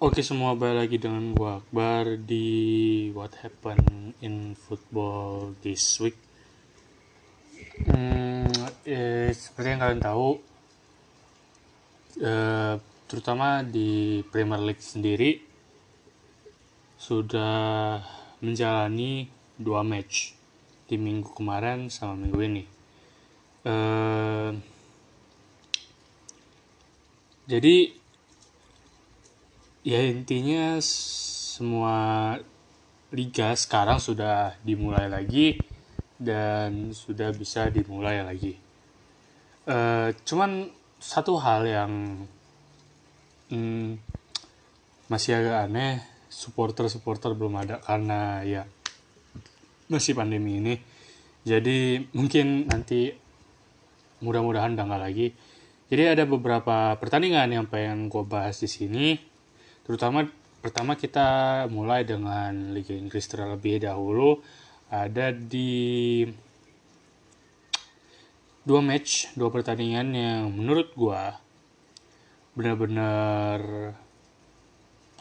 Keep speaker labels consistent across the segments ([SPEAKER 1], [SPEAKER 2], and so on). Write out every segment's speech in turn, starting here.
[SPEAKER 1] Oke semua balik lagi dengan gua Akbar di What Happened in Football this week. Hmm, eh, seperti yang kalian tahu, eh, terutama di Premier League sendiri sudah menjalani dua match di minggu kemarin sama minggu ini. Eh, jadi ya intinya semua liga sekarang sudah dimulai lagi dan sudah bisa dimulai lagi. Uh, cuman satu hal yang hmm, masih agak aneh, supporter-supporter belum ada karena ya masih pandemi ini. Jadi mungkin nanti mudah-mudahan udah nggak lagi. Jadi ada beberapa pertandingan yang pengen gue bahas di sini terutama pertama kita mulai dengan Liga Inggris terlebih dahulu. Ada di dua match dua pertandingan yang menurut gua benar-benar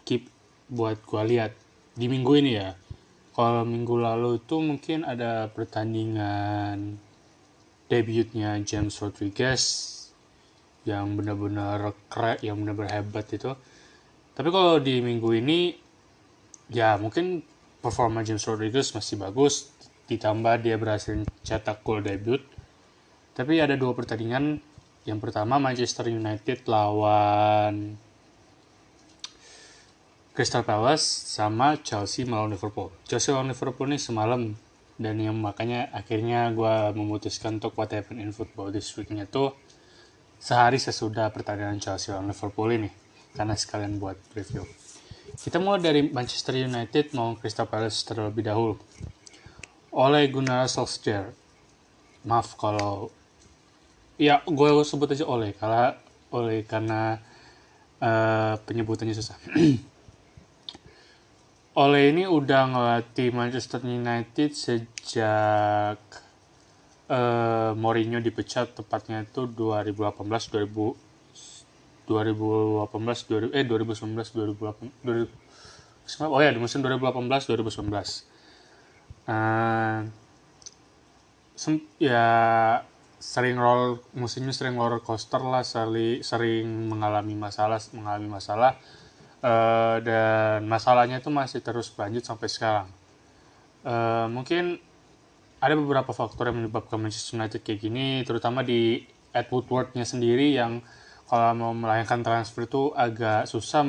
[SPEAKER 1] keep buat gua lihat di minggu ini ya. Kalau minggu lalu itu mungkin ada pertandingan debutnya James Rodriguez yang benar-benar keren yang benar-benar hebat itu tapi kalau di minggu ini ya mungkin performa James Rodriguez masih bagus ditambah dia berhasil cetak gol debut. Tapi ada dua pertandingan. Yang pertama Manchester United lawan Crystal Palace sama Chelsea melawan Liverpool. Chelsea lawan Liverpool ini semalam dan yang makanya akhirnya gue memutuskan untuk what happened in football this week-nya tuh sehari sesudah pertandingan Chelsea lawan Liverpool ini karena sekalian buat review. Kita mulai dari Manchester United mau Crystal Palace terlebih dahulu. Oleh Gunnar Solskjaer. Maaf kalau ya gue sebut aja oleh karena oleh karena uh, penyebutannya susah. oleh ini udah ngelatih Manchester United sejak uh, Mourinho dipecat tepatnya itu 2018 2000 2018 2000, eh 2019 2018 2000, oh ya di musim 2018 2019 uh, sem, ya sering roll musimnya sering roller coaster lah sering sering mengalami masalah mengalami masalah uh, dan masalahnya itu masih terus berlanjut sampai sekarang. Uh, mungkin ada beberapa faktor yang menyebabkan Manchester United kayak gini terutama di Ed Woodward-nya sendiri yang kalau mau melayangkan transfer itu agak susah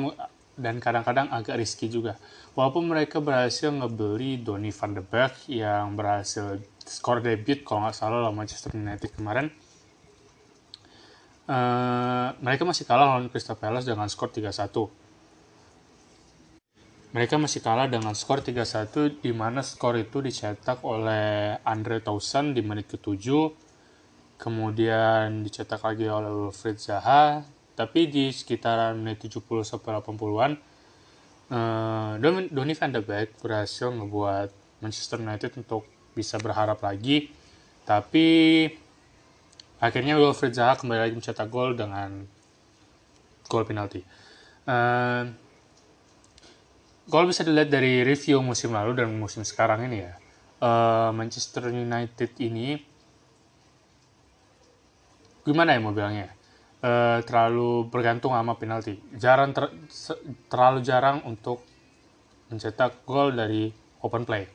[SPEAKER 1] dan kadang-kadang agak risky juga. Walaupun mereka berhasil ngebeli Donny van de Beek yang berhasil skor debut kalau nggak salah lawan Manchester United kemarin, uh, mereka masih kalah lawan Crystal Palace dengan skor 3-1. Mereka masih kalah dengan skor 3-1 di mana skor itu dicetak oleh Andre Towson di menit ke-7 kemudian dicetak lagi oleh Wilfried Zaha tapi di sekitaran menit 70 sampai 80-an uh, Donny van de Beek berhasil ngebuat Manchester United untuk bisa berharap lagi. Tapi akhirnya Wilfried Zaha kembali lagi mencetak gol dengan gol penalti. Uh, gol bisa dilihat dari review musim lalu dan musim sekarang ini ya. Uh, Manchester United ini gimana ya mau bilangnya? Uh, terlalu bergantung sama penalti. Jarang ter, terlalu jarang untuk mencetak gol dari open play.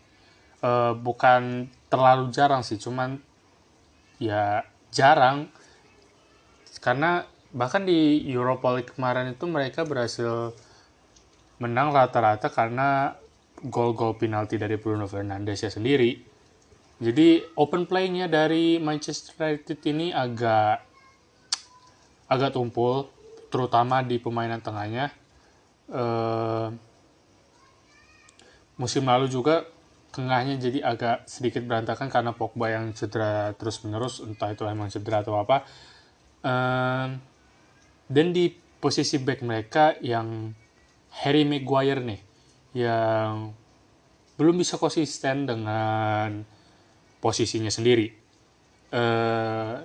[SPEAKER 1] Uh, bukan terlalu jarang sih cuman ya jarang. Karena bahkan di Europa League kemarin itu mereka berhasil menang rata-rata karena gol-gol penalti dari Bruno Fernandes ya sendiri jadi open play-nya dari Manchester United ini agak agak tumpul, terutama di pemainan tengahnya. Uh, musim lalu juga tengahnya jadi agak sedikit berantakan karena Pogba yang cedera terus menerus, entah itu emang cedera atau apa. Uh, dan di posisi back mereka yang Harry Maguire nih, yang belum bisa konsisten dengan posisinya sendiri. Uh,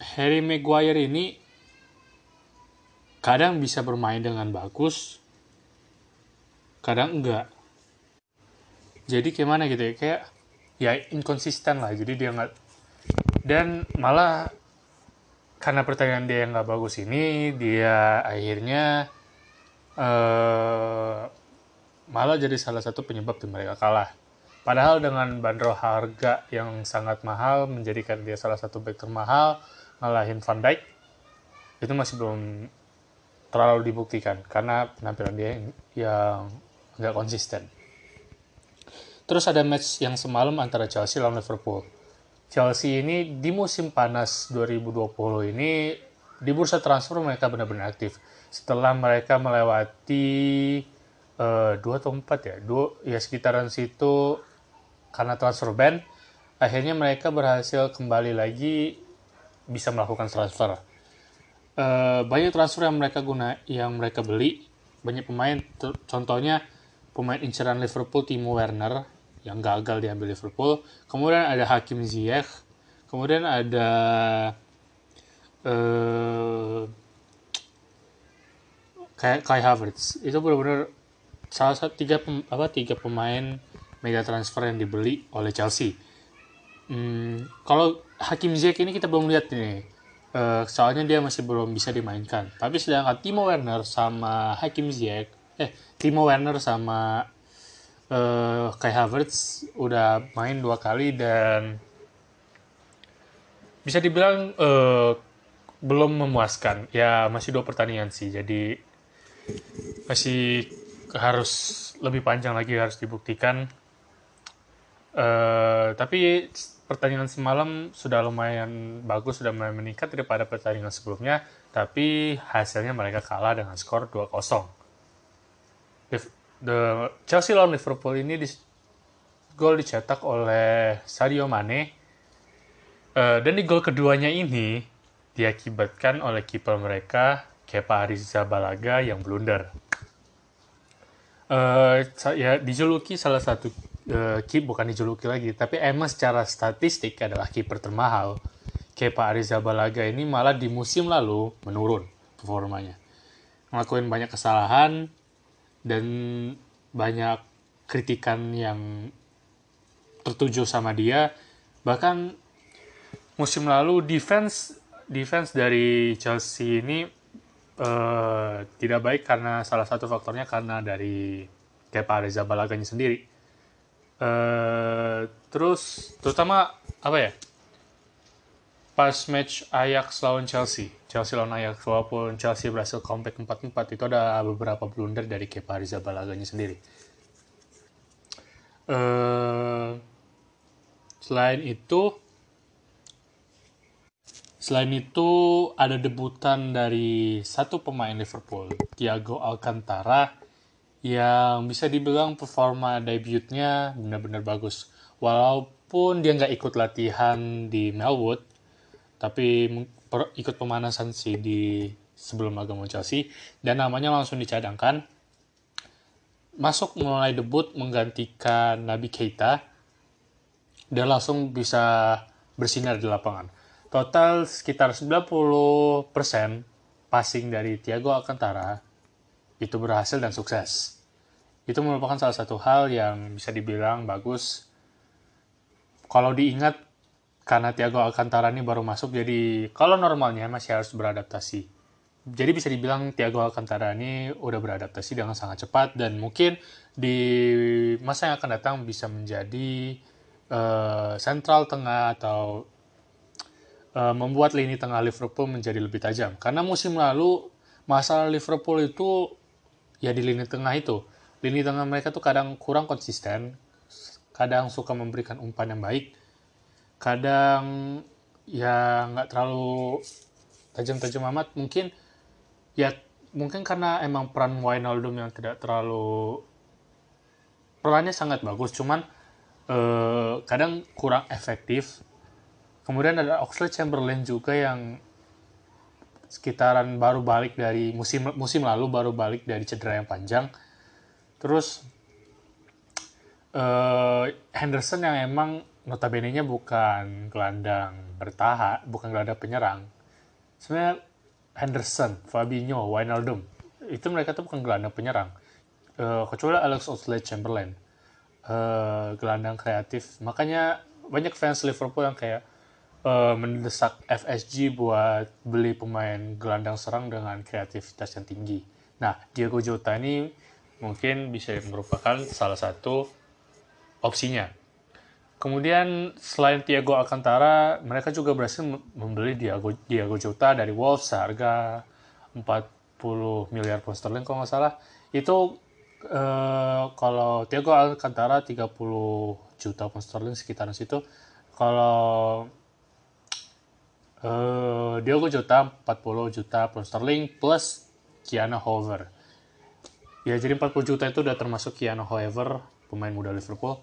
[SPEAKER 1] Harry Maguire ini kadang bisa bermain dengan bagus kadang enggak jadi gimana gitu ya kayak ya inkonsisten lah jadi dia nggak dan malah karena pertandingan dia yang nggak bagus ini dia akhirnya uh, malah jadi salah satu penyebab tim mereka kalah padahal dengan bandrol harga yang sangat mahal menjadikan dia salah satu back termahal ngalahin Van Dijk itu masih belum terlalu dibuktikan karena penampilan dia yang nggak konsisten. Terus ada match yang semalam antara Chelsea lawan Liverpool. Chelsea ini di musim panas 2020 ini di bursa transfer mereka benar-benar aktif. Setelah mereka melewati uh, dua atau empat ya, dua ya sekitaran situ karena transfer ban, akhirnya mereka berhasil kembali lagi bisa melakukan transfer. Uh, banyak transfer yang mereka guna, yang mereka beli, banyak pemain. Contohnya pemain inceran Liverpool Timo Werner yang gagal diambil Liverpool. Kemudian ada Hakim Ziyech. Kemudian ada uh, Kai Havertz. Itu benar-benar salah satu tiga pem, apa tiga pemain mega transfer yang dibeli oleh Chelsea. Hmm, kalau Hakim Ziyech ini kita belum lihat nih. Uh, soalnya dia masih belum bisa dimainkan. Tapi sedangkan Timo Werner sama Hakim Ziyech, eh Timo Werner sama uh, Kai Havertz udah main dua kali dan bisa dibilang uh, belum memuaskan. Ya masih dua pertandingan sih, jadi masih harus lebih panjang lagi harus dibuktikan. Uh, tapi pertandingan semalam sudah lumayan bagus, sudah lumayan meningkat daripada pertandingan sebelumnya, tapi hasilnya mereka kalah dengan skor 2-0 the Chelsea lawan Liverpool ini di, gol dicetak oleh Sadio Mane. Uh, dan di gol keduanya ini diakibatkan oleh kiper mereka Kepa Arrizabalaga yang blunder. Uh, ya dijuluki salah satu uh, kip bukan dijuluki lagi tapi emang secara statistik adalah kiper termahal. Kepa Arrizabalaga ini malah di musim lalu menurun performanya. Ngelakuin banyak kesalahan, dan banyak kritikan yang tertuju sama dia bahkan musim lalu defense defense dari Chelsea ini uh, tidak baik karena salah satu faktornya karena dari Kepa Arrizabalaga sendiri uh, terus terutama apa ya? Pas match Ajax lawan Chelsea. Chelsea lawan Ajax walaupun Chelsea berhasil comeback 4-4 itu ada beberapa blunder dari Kepa Arrizabalaga sendiri. Uh, selain itu selain itu ada debutan dari satu pemain Liverpool Thiago Alcantara yang bisa dibilang performa debutnya benar-benar bagus. Walaupun dia nggak ikut latihan di Melwood tapi ikut pemanasan sih di sebelum laga Chelsea. Dan namanya langsung dicadangkan. Masuk mulai debut menggantikan Nabi Keita dan langsung bisa bersinar di lapangan. Total sekitar 90% passing dari Thiago Alcantara itu berhasil dan sukses. Itu merupakan salah satu hal yang bisa dibilang bagus. Kalau diingat karena Thiago Alcantara ini baru masuk jadi kalau normalnya masih harus beradaptasi. Jadi bisa dibilang Thiago Alcantara ini udah beradaptasi dengan sangat cepat dan mungkin di masa yang akan datang bisa menjadi uh, sentral tengah atau uh, membuat lini tengah Liverpool menjadi lebih tajam. Karena musim lalu masalah Liverpool itu ya di lini tengah itu. Lini tengah mereka tuh kadang kurang konsisten, kadang suka memberikan umpan yang baik, kadang ya nggak terlalu tajam-tajam amat mungkin ya mungkin karena emang peran Wijnaldum yang tidak terlalu perannya sangat bagus cuman eh, kadang kurang efektif kemudian ada Oxlade Chamberlain juga yang sekitaran baru balik dari musim musim lalu baru balik dari cedera yang panjang terus eh, Henderson yang emang notabene-nya bukan gelandang bertahan, bukan gelandang penyerang. Sebenarnya Henderson, Fabinho, Wijnaldum. Itu mereka tuh bukan gelandang penyerang. Uh, kecuali Alex Oxlade-Chamberlain. Uh, gelandang kreatif. Makanya banyak fans Liverpool yang kayak uh, mendesak FSG buat beli pemain gelandang serang dengan kreativitas yang tinggi. Nah, Diego Jota ini mungkin bisa merupakan salah satu opsinya. Kemudian selain Thiago Alcantara, mereka juga berhasil membeli Diego, Diego Jota dari Wolves seharga 40 miliar pound sterling kalau nggak salah. Itu uh, kalau Thiago Alcantara 30 juta pound sterling sekitaran situ. Kalau uh, Diogo Jota 40 juta pound sterling plus Kiana Hover. Ya jadi 40 juta itu udah termasuk Kiana Hover pemain muda Liverpool.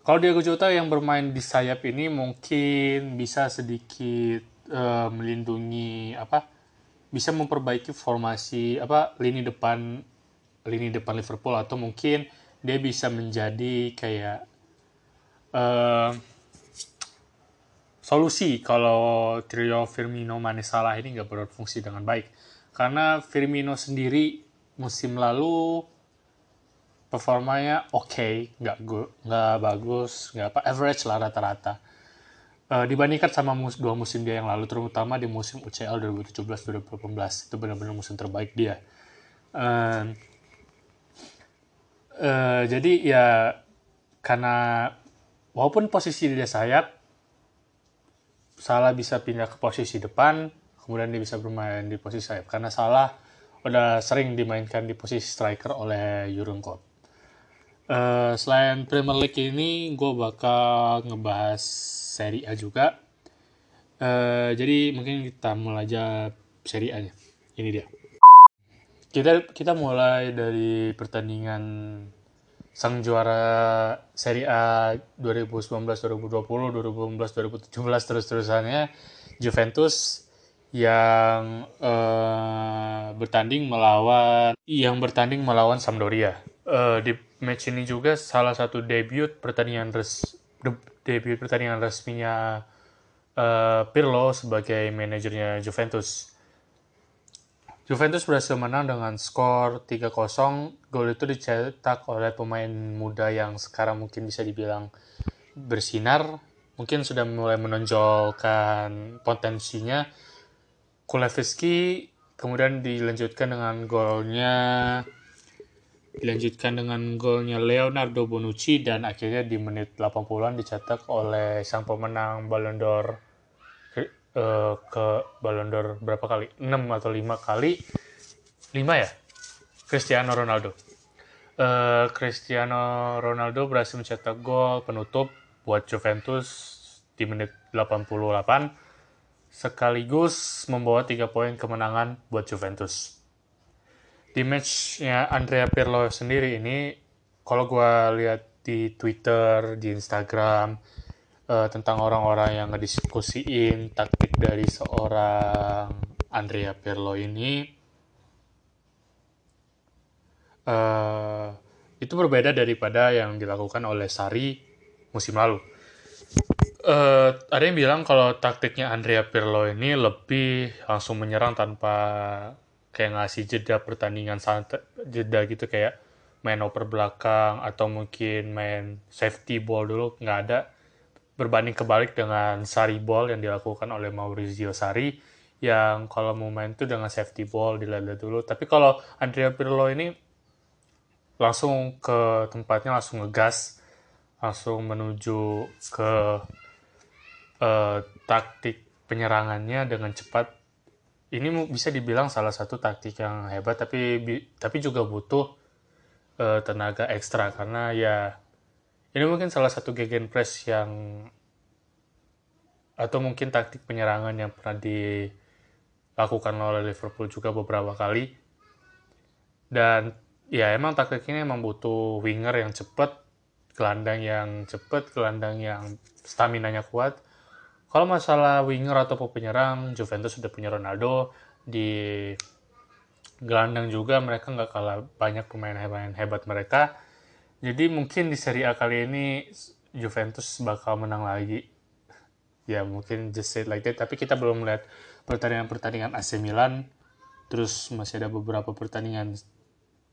[SPEAKER 1] Kalau Diogo Jota yang bermain di sayap ini mungkin bisa sedikit uh, melindungi apa bisa memperbaiki formasi apa lini depan lini depan Liverpool atau mungkin dia bisa menjadi kayak uh, solusi kalau trio Firmino, Mane, Salah ini nggak berfungsi dengan baik. Karena Firmino sendiri musim lalu performanya oke, okay, nggak nggak bagus, nggak apa average lah rata-rata. Uh, dibandingkan sama mus dua musim dia yang lalu, terutama di musim UCL 2017-2018 itu benar-benar musim terbaik dia. Uh, uh, jadi ya karena walaupun posisi dia sayap Salah bisa pindah ke posisi depan kemudian dia bisa bermain di posisi sayap karena Salah udah sering dimainkan di posisi striker oleh Jurgen Klopp. Uh, selain Premier League ini gue bakal ngebahas Serie A juga. Uh, jadi mungkin kita mulai aja Serie A nya. Ini dia. Kita kita mulai dari pertandingan sang juara Serie A 2019 2020 2019 2017 terus terusannya Juventus yang uh, bertanding melawan yang bertanding melawan Sampdoria. Uh, di match ini juga salah satu debut pertandingan res de, debut pertandingan resminya uh, Pirlo sebagai manajernya Juventus Juventus berhasil menang dengan skor 3-0. Gol itu dicetak oleh pemain muda yang sekarang mungkin bisa dibilang bersinar. Mungkin sudah mulai menonjolkan potensinya. Kulevski kemudian dilanjutkan dengan golnya dilanjutkan dengan golnya Leonardo Bonucci dan akhirnya di menit 80-an dicetak oleh sang pemenang Ballon d'Or uh, ke Ballon d'Or berapa kali? 6 atau 5 kali. 5 ya? Cristiano Ronaldo. Uh, Cristiano Ronaldo berhasil mencetak gol penutup buat Juventus di menit 88 sekaligus membawa 3 poin kemenangan buat Juventus. Di matchnya Andrea Pirlo sendiri ini, kalau gue lihat di Twitter, di Instagram, uh, tentang orang-orang yang ngediskusiin taktik dari seorang Andrea Pirlo ini uh, itu berbeda daripada yang dilakukan oleh Sari musim lalu. Uh, ada yang bilang kalau taktiknya Andrea Pirlo ini lebih langsung menyerang tanpa kayak ngasih jeda pertandingan santai jeda gitu kayak main oper belakang atau mungkin main safety ball dulu nggak ada berbanding kebalik dengan Sari Ball yang dilakukan oleh Maurizio Sari yang kalau mau main itu dengan safety ball dilihat dulu. Tapi kalau Andrea Pirlo ini langsung ke tempatnya langsung ngegas langsung menuju ke uh, taktik penyerangannya dengan cepat. Ini bisa dibilang salah satu taktik yang hebat tapi tapi juga butuh uh, tenaga ekstra. Karena ya ini mungkin salah satu press yang atau mungkin taktik penyerangan yang pernah dilakukan oleh Liverpool juga beberapa kali. Dan ya emang taktik ini emang butuh winger yang cepat, gelandang yang cepat, gelandang yang stamina-nya kuat. Kalau masalah winger atau penyerang, Juventus sudah punya Ronaldo. Di gelandang juga mereka nggak kalah banyak pemain-pemain hebat mereka jadi mungkin di Serie A kali ini Juventus bakal menang lagi. ya mungkin just say like that. Tapi kita belum melihat pertandingan-pertandingan AC Milan. Terus masih ada beberapa pertandingan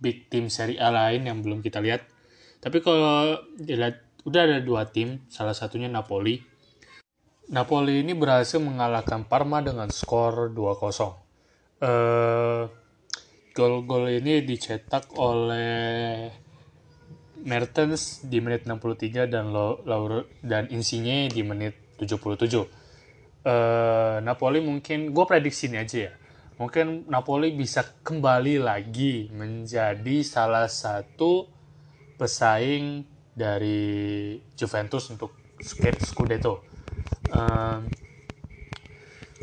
[SPEAKER 1] big team Serie A lain yang belum kita lihat. Tapi kalau dilihat udah ada dua tim salah satunya Napoli. Napoli ini berhasil mengalahkan Parma dengan skor 2-0 uh, gol-gol ini dicetak oleh Mertens di menit 63 dan Lauro dan Insigne di menit 77. Uh, Napoli mungkin gue prediksi ini aja ya. Mungkin Napoli bisa kembali lagi menjadi salah satu pesaing dari Juventus untuk Scudetto. Uh,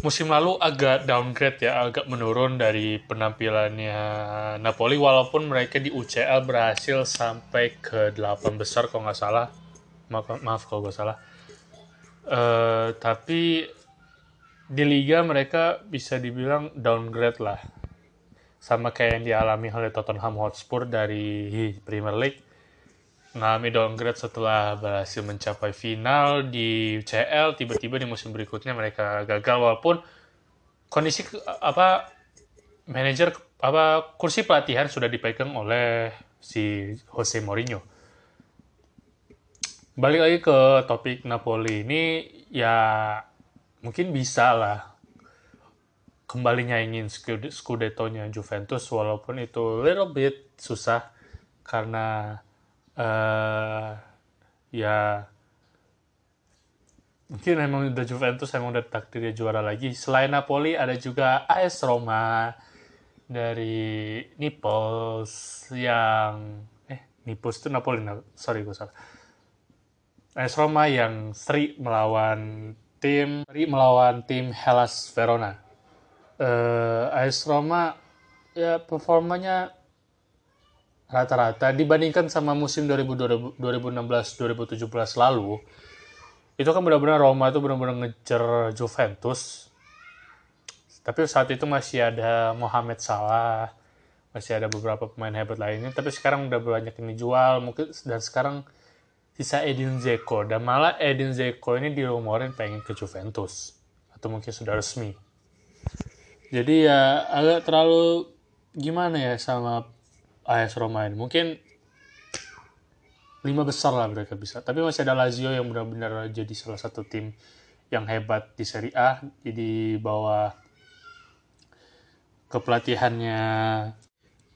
[SPEAKER 1] musim lalu agak downgrade ya, agak menurun dari penampilannya Napoli walaupun mereka di UCL berhasil sampai ke 8 besar kalau nggak salah. Maaf, maaf kalau gue salah. Uh, tapi di liga mereka bisa dibilang downgrade lah. Sama kayak yang dialami oleh Tottenham Hotspur dari Premier League mengalami downgrade setelah berhasil mencapai final di CL tiba-tiba di musim berikutnya mereka gagal walaupun kondisi apa manajer apa kursi pelatihan sudah dipegang oleh si Jose Mourinho. Balik lagi ke topik Napoli ini ya mungkin bisa lah kembali nyaingin Scudetto-nya Juventus walaupun itu little bit susah karena uh, ya mungkin emang udah Juventus emang udah takdirnya juara lagi. Selain Napoli ada juga AS Roma dari Naples yang eh Naples itu Napoli sorry gue salah. AS Roma yang seri melawan tim seri melawan tim Hellas Verona. Uh, AS Roma ya performanya rata-rata. Dibandingkan sama musim 2016-2017 lalu itu kan benar-benar Roma itu benar-benar ngejar Juventus. Tapi saat itu masih ada Mohamed Salah masih ada beberapa pemain hebat lainnya. Tapi sekarang udah banyak yang dijual. Mungkin dan sekarang sisa Edin Zeko dan malah Edin Zeko ini dirumorin pengen ke Juventus. Atau mungkin sudah resmi. Jadi ya agak terlalu gimana ya sama AS Roma ini mungkin lima besar lah mereka bisa. Tapi masih ada Lazio yang benar-benar jadi salah satu tim yang hebat di Serie A. Jadi bawah kepelatihannya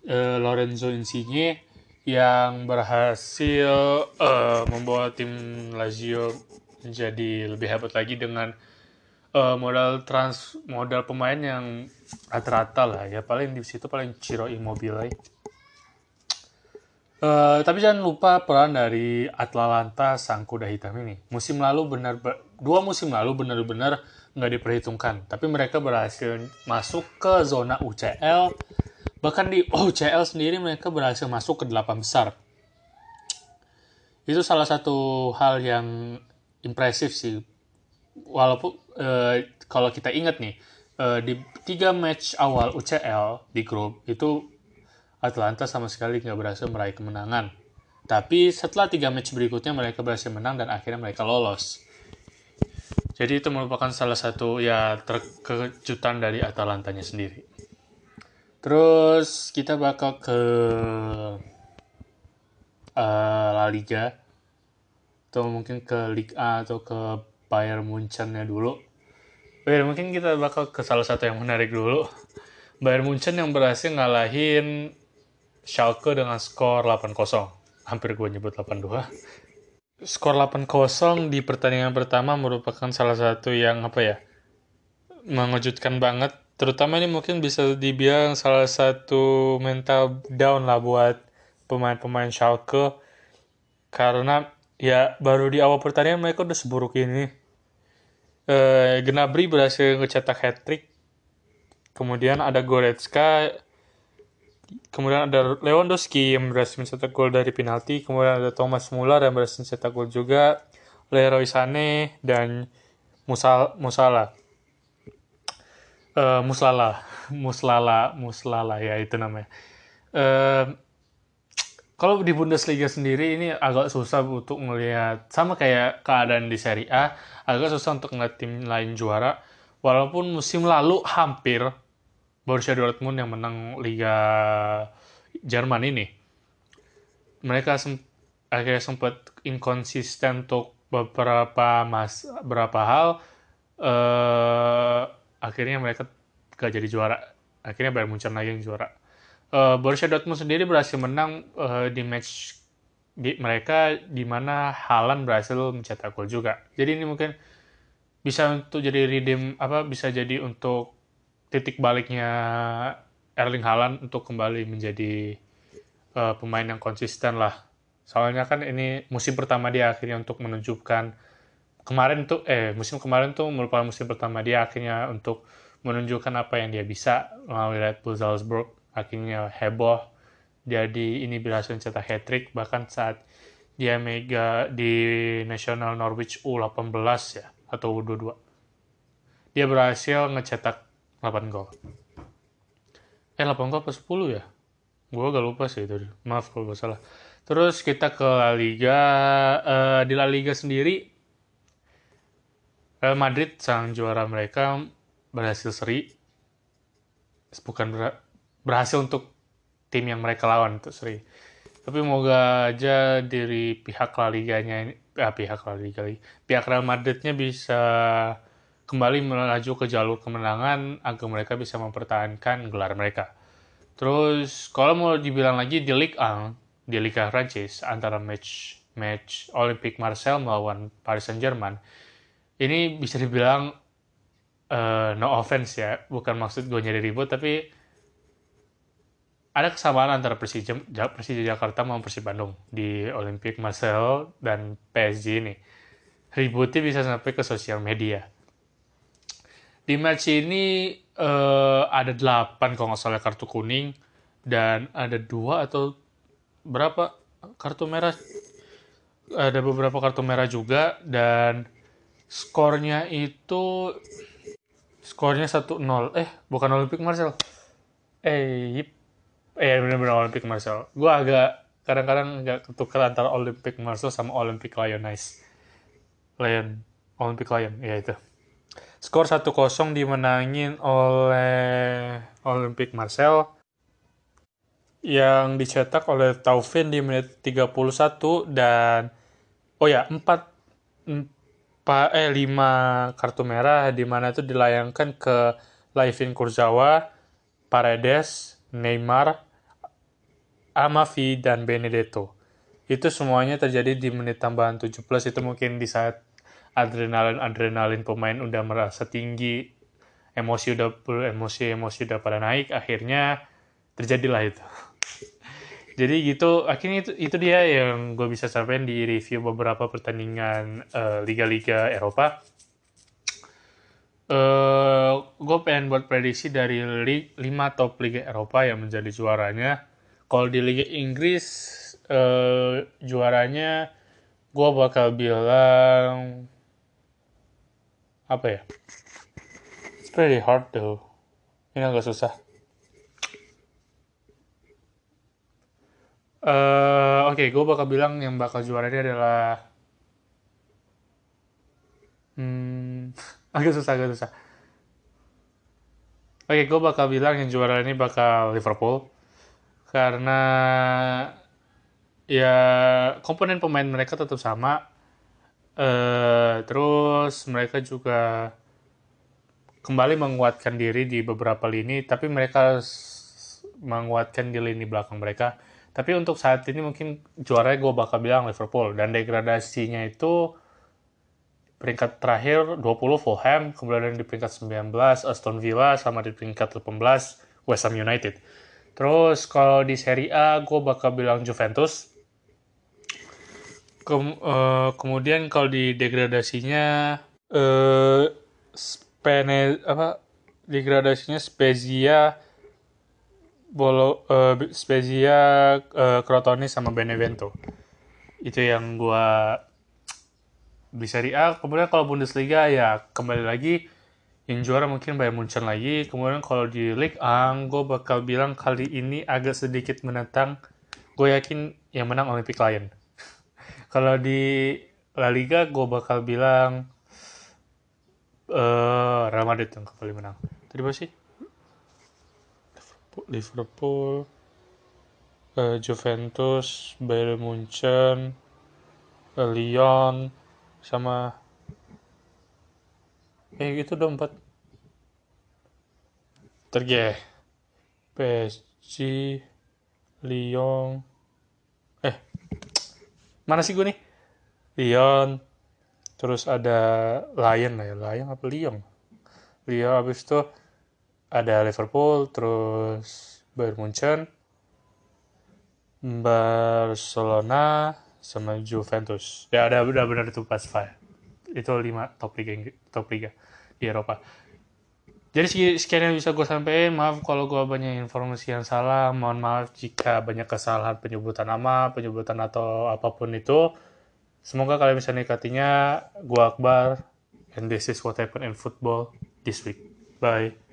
[SPEAKER 1] uh, Lorenzo Insigne yang berhasil uh, membawa tim Lazio menjadi lebih hebat lagi dengan uh, modal trans modal pemain yang rata-rata lah ya. Paling di situ paling Ciro Immobile Uh, tapi jangan lupa peran dari Atlanta sang kuda hitam ini. Musim lalu benar dua musim lalu benar-benar nggak diperhitungkan, tapi mereka berhasil masuk ke zona UCL. Bahkan di UCL sendiri mereka berhasil masuk ke delapan besar. Itu salah satu hal yang impresif sih. Walaupun uh, kalau kita ingat nih uh, di tiga match awal UCL di grup itu Atlanta sama sekali nggak berhasil meraih kemenangan. Tapi setelah tiga match berikutnya mereka berhasil menang dan akhirnya mereka lolos. Jadi itu merupakan salah satu ya terkejutan dari Atalantanya sendiri. Terus kita bakal ke uh, La Liga atau mungkin ke Liga A atau ke Bayern Munchen-nya dulu. Oke, mungkin kita bakal ke salah satu yang menarik dulu. Bayern Munchen yang berhasil ngalahin Schalke dengan skor 8-0. Hampir gue nyebut 8-2. Skor 8-0 di pertandingan pertama merupakan salah satu yang apa ya mengejutkan banget. Terutama ini mungkin bisa dibilang salah satu mental down lah buat pemain-pemain Schalke. Karena ya baru di awal pertandingan mereka udah seburuk ini. Uh, Gnabry berhasil ngecetak hat-trick. Kemudian ada Goretzka Kemudian ada Lewandowski yang berhasil mencetak gol dari penalti. Kemudian ada Thomas Muller yang berhasil mencetak gol juga. Leroy Sané dan Musal Musala. Uh, Muslala, Muslala, Muslala ya itu namanya. Uh, kalau di Bundesliga sendiri ini agak susah untuk melihat sama kayak keadaan di Serie A, agak susah untuk ngeliat tim lain juara. Walaupun musim lalu hampir Borussia Dortmund yang menang Liga Jerman ini, mereka akhirnya sempat inkonsisten untuk beberapa mas beberapa hal. Uh, akhirnya mereka gak jadi juara. Akhirnya Bayern Munchen lagi yang juara uh, Borussia Dortmund sendiri berhasil menang uh, di match di mereka di mana Halan berhasil mencetak gol juga. Jadi ini mungkin bisa untuk jadi redeem apa bisa jadi untuk titik baliknya Erling Haaland untuk kembali menjadi uh, pemain yang konsisten lah. Soalnya kan ini musim pertama dia akhirnya untuk menunjukkan kemarin tuh eh musim kemarin tuh merupakan musim pertama dia akhirnya untuk menunjukkan apa yang dia bisa melalui Red Bull Salzburg. Akhirnya heboh jadi ini berhasil mencetak hat trick bahkan saat dia mega di National Norwich U18 ya atau U22 dia berhasil ngecetak 8 gol. Eh 8 gol apa 10 ya? Gue gak lupa sih itu. Maaf kalau gue salah. Terus kita ke La Liga. Uh, di La Liga sendiri Real Madrid sang juara mereka berhasil seri. Bukan berhasil untuk tim yang mereka lawan untuk seri. Tapi moga aja dari pihak La Liganya, eh, pihak La Liga, pihak Real Madridnya bisa kembali melaju ke jalur kemenangan agar mereka bisa mempertahankan gelar mereka. Terus kalau mau dibilang lagi di Ligue 1, di Liga Prancis antara match match Olympique Marseille melawan Paris Saint-Germain, ini bisa dibilang uh, no offense ya, bukan maksud gue nyari ribut, tapi ada kesamaan antara Persija, Persija Jakarta maupun Persib Bandung di Olympic Marseille dan PSG ini. Ributnya bisa sampai ke sosial media. Di match ini uh, ada 8 kalau nggak salah kartu kuning dan ada dua atau berapa kartu merah. Ada beberapa kartu merah juga dan skornya itu skornya 1-0. Eh, bukan Olympic Marseille. Eh, Iya benar-benar Olympic Marcel. Gue agak kadang-kadang agak ketukar antara Olympic Marcel sama Olympic Lionize. Lion, Olympic Lion, ya itu. Skor 1-0 dimenangin oleh Olympic Marcel yang dicetak oleh Taufin di menit 31 dan oh ya 4 4 eh 5 kartu merah di mana itu dilayangkan ke Laivin Kurzawa, Paredes, Neymar, Amavi, dan Benedetto. Itu semuanya terjadi di menit tambahan 17 itu mungkin di saat adrenalin-adrenalin pemain udah merasa tinggi, emosi udah emosi-emosi udah pada naik, akhirnya terjadilah itu. Jadi gitu, akhirnya itu, itu dia yang gue bisa sampaikan di review beberapa pertandingan uh, liga-liga Eropa. Uh, gue pengen buat prediksi dari 5 top liga Eropa yang menjadi juaranya kalau di Liga Inggris uh, juaranya gue bakal bilang apa ya? It's pretty hard though. Ini agak susah. Uh, Oke, okay, gue bakal bilang yang bakal juara ini adalah hmm, agak susah, agak susah. Oke, okay, gue bakal bilang yang juara ini bakal Liverpool karena ya komponen pemain mereka tetap sama uh, terus mereka juga kembali menguatkan diri di beberapa lini tapi mereka menguatkan di lini belakang mereka tapi untuk saat ini mungkin juaranya gue bakal bilang Liverpool dan degradasinya itu peringkat terakhir 20 Fulham kemudian di peringkat 19 Aston Villa sama di peringkat 18 West Ham United Terus kalau di Serie A gue bakal bilang Juventus. Kem, uh, kemudian kalau di degradasinya uh, Spene apa degradasinya Spezia Bolo uh, Spezia uh, sama Benevento. Itu yang gue di A. Kemudian kalau Bundesliga ya kembali lagi yang juara mungkin Bayern Munchen lagi. Kemudian kalau di League 1, gue bakal bilang kali ini agak sedikit menentang gue yakin yang menang Olympic Lion kalau di La Liga gue bakal bilang uh, Real Madrid yang kembali menang. Tadi apa sih? Liverpool uh, Juventus Bayern Munchen uh, Lyon sama eh itu udah empat. Terge PSG Lyon mana sih gue nih? Lyon. Terus ada Lion lah ya. Lion apa Lyon? Lyon abis itu ada Liverpool terus Bayern Munchen Barcelona sama Juventus. Ya ada udah benar itu pas five. Itu lima top liga top liga di Eropa jadi sekian yang bisa gue sampaikan maaf kalau gue banyak informasi yang salah. Mohon maaf jika banyak kesalahan penyebutan nama penyebutan atau apa pun itu. Semoga kalian bisa nikatinya gue Akbar and this is what happened in football this week. Bye